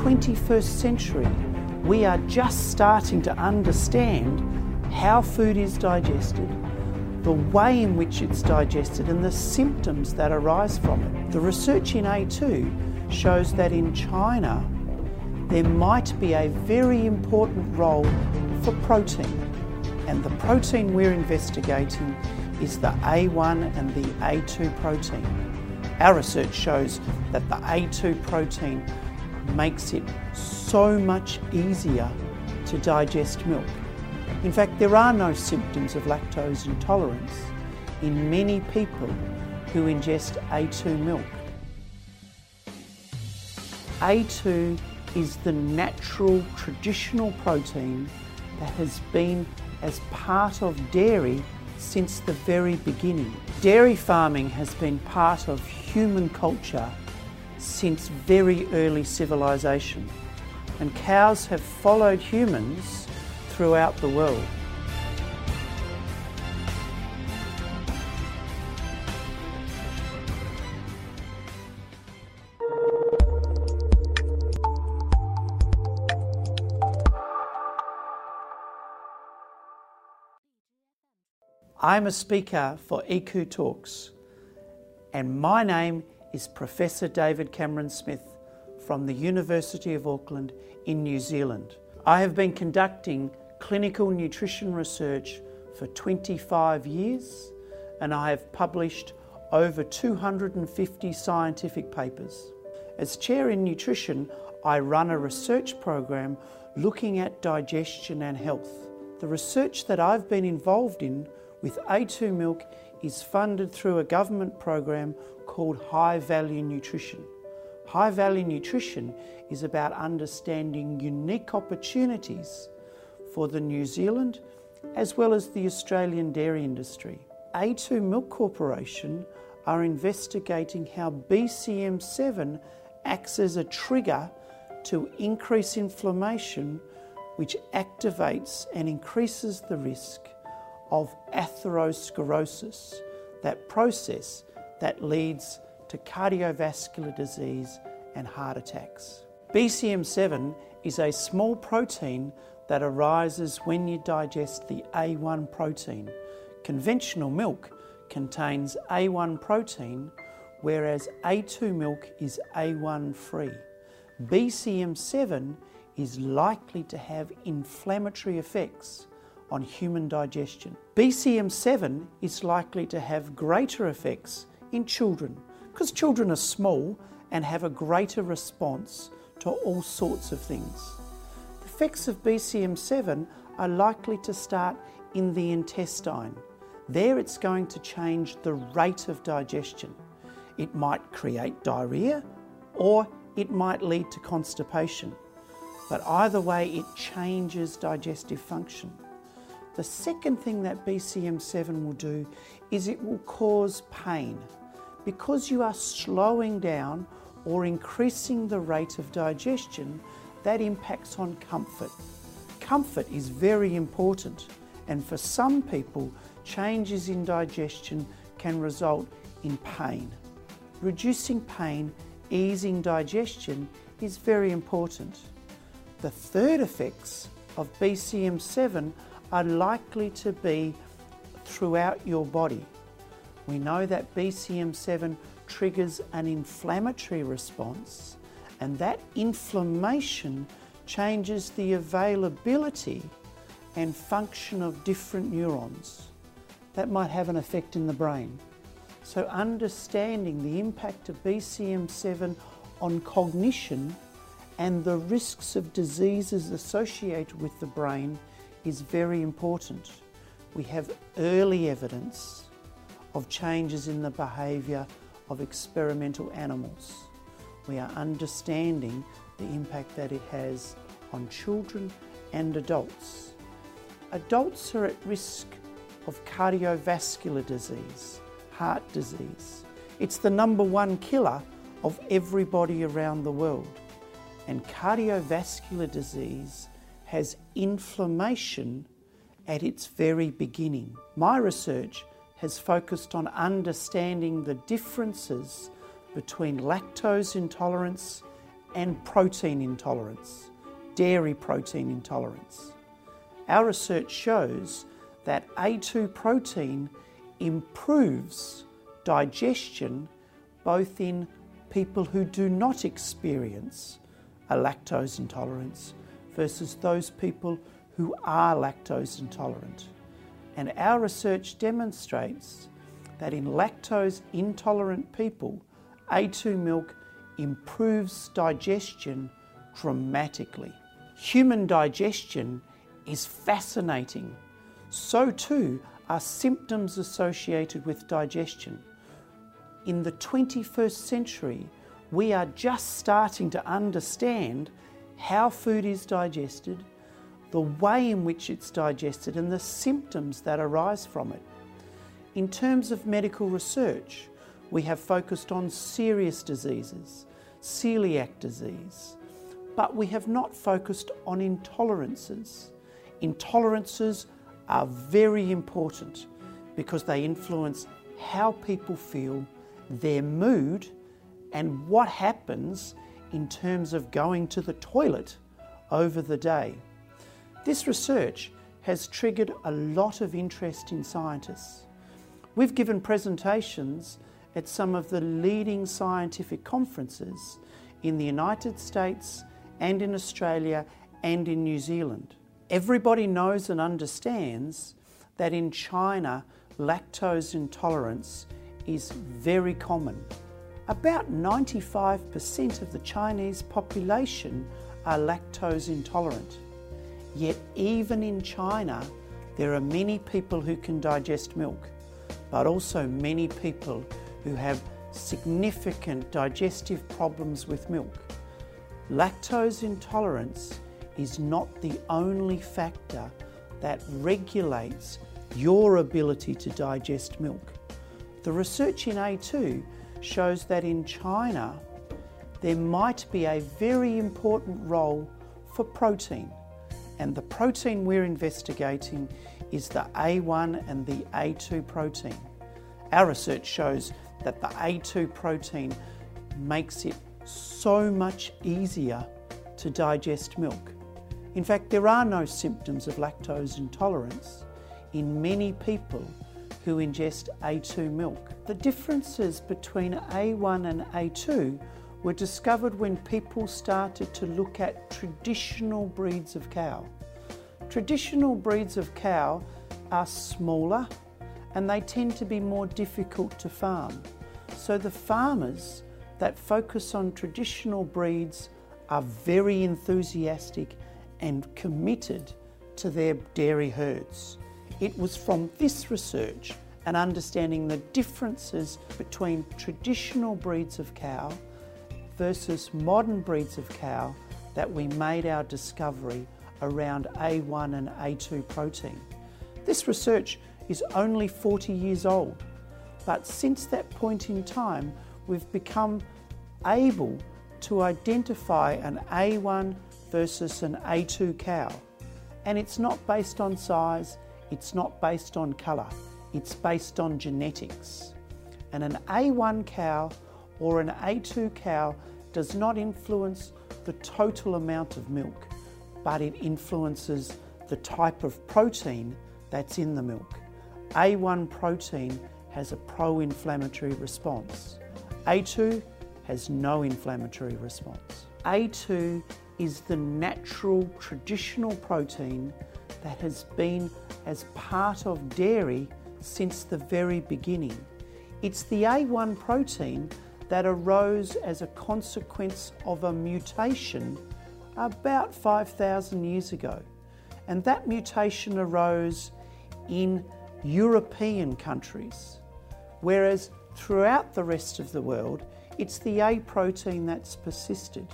21st century, we are just starting to understand how food is digested, the way in which it's digested, and the symptoms that arise from it. The research in A2 shows that in China, there might be a very important role for protein. And the protein we're investigating is the A1 and the A2 protein. Our research shows that the A2 protein makes it so much easier to digest milk. In fact, there are no symptoms of lactose intolerance in many people who ingest A2 milk. A2 is the natural traditional protein that has been as part of dairy since the very beginning. Dairy farming has been part of human culture since very early civilization, and cows have followed humans throughout the world. I'm a speaker for ECU Talks, and my name is Professor David Cameron Smith from the University of Auckland in New Zealand. I have been conducting clinical nutrition research for 25 years, and I have published over 250 scientific papers. As chair in nutrition, I run a research program looking at digestion and health. The research that I've been involved in with A2 milk is funded through a government program called High Value Nutrition. High Value Nutrition is about understanding unique opportunities for the New Zealand as well as the Australian dairy industry. A2 Milk Corporation are investigating how BCM7 acts as a trigger to increase inflammation, which activates and increases the risk of atherosclerosis, that process that leads to cardiovascular disease and heart attacks. BCM7 is a small protein that arises when you digest the A1 protein. Conventional milk contains A1 protein, whereas A2 milk is A1 free. BCM7 is likely to have inflammatory effects on human digestion. BCM7 is likely to have greater effects in children because children are small and have a greater response to all sorts of things. The effects of BCM7 are likely to start in the intestine. There, it's going to change the rate of digestion. It might create diarrhea or it might lead to constipation. But either way, it changes digestive function. The second thing that BCM7 will do is it will cause pain. Because you are slowing down or increasing the rate of digestion, that impacts on comfort. Comfort is very important, and for some people, changes in digestion can result in pain. Reducing pain, easing digestion is very important. The third effects of BCM7 are likely to be throughout your body. We know that BCM7 triggers an inflammatory response, and that inflammation changes the availability and function of different neurons. That might have an effect in the brain. So, understanding the impact of BCM7 on cognition and the risks of diseases associated with the brain is very important. We have early evidence of changes in the behaviour of experimental animals. We are understanding the impact that it has on children and adults. Adults are at risk of cardiovascular disease, heart disease. It's the number one killer of everybody around the world. And cardiovascular disease has inflammation at its very beginning. My research has focused on understanding the differences between lactose intolerance and protein intolerance, dairy protein intolerance. Our research shows that A2 protein improves digestion both in people who do not experience a lactose intolerance versus those people who are lactose intolerant. And our research demonstrates that in lactose intolerant people, A2 milk improves digestion dramatically. Human digestion is fascinating. So too are symptoms associated with digestion. In the 21st century, we are just starting to understand how food is digested, the way in which it's digested, and the symptoms that arise from it. In terms of medical research, we have focused on serious diseases, celiac disease, but we have not focused on intolerances. Intolerances are very important because they influence how people feel, their mood, and what happens in terms of going to the toilet over the day. This research has triggered a lot of interest in scientists. We've given presentations at some of the leading scientific conferences in the United States and in Australia and in New Zealand. Everybody knows and understands that in China, lactose intolerance is very common. About 95% of the Chinese population are lactose intolerant. Yet, even in China, there are many people who can digest milk, but also many people who have significant digestive problems with milk. Lactose intolerance is not the only factor that regulates your ability to digest milk. The research in A2 shows that in China there might be a very important role for protein. And the protein we're investigating is the A1 and the A2 protein. Our research shows that the A2 protein makes it so much easier to digest milk. In fact, there are no symptoms of lactose intolerance in many people who ingest A2 milk. The differences between A1 and A2 were discovered when people started to look at traditional breeds of cow. Traditional breeds of cow are smaller and they tend to be more difficult to farm. So the farmers that focus on traditional breeds are very enthusiastic and committed to their dairy herds. It was from this research and understanding the differences between traditional breeds of cow versus modern breeds of cow that we made our discovery around A1 and A2 protein. This research is only 40 years old, but since that point in time, we've become able to identify an A1 versus an A2 cow. And it's not based on size, it's not based on colour, it's based on genetics. And an A1 cow or an A2 cow does not influence the total amount of milk, but it influences the type of protein that's in the milk. A1 protein has a pro inflammatory response, A2 has no inflammatory response. A2 is the natural traditional protein that has been as part of dairy since the very beginning. It's the A1 protein that arose as a consequence of a mutation about 5,000 years ago. And that mutation arose in European countries, whereas throughout the rest of the world, it's the A protein that's persisted.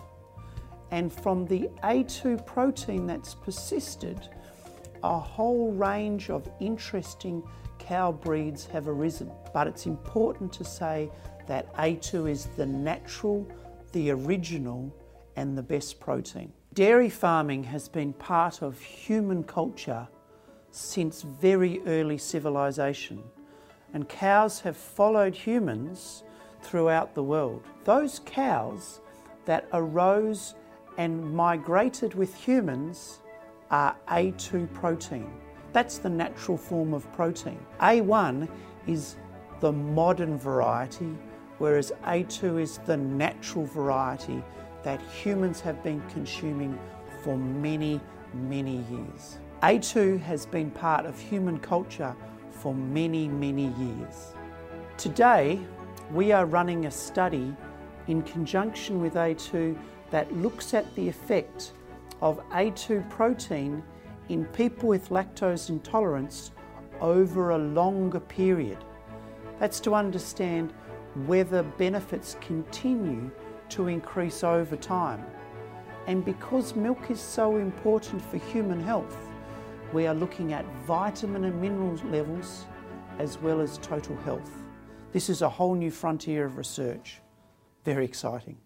And from the A2 protein that's persisted, a whole range of interesting cow breeds have arisen. But it's important to say that A2 is the natural, the original, and the best protein. Dairy farming has been part of human culture since very early civilization, and cows have followed humans throughout the world. Those cows that arose and migrated with humans are A2 protein. That's the natural form of protein. A1 is the modern variety, whereas A2 is the natural variety that humans have been consuming for many, many years. A2 has been part of human culture for many, many years. Today, we are running a study in conjunction with A2 that looks at the effect of A2 protein in people with lactose intolerance over a longer period. That's to understand whether benefits continue to increase over time. And because milk is so important for human health, we are looking at vitamin and mineral levels as well as total health. This is a whole new frontier of research. Very exciting.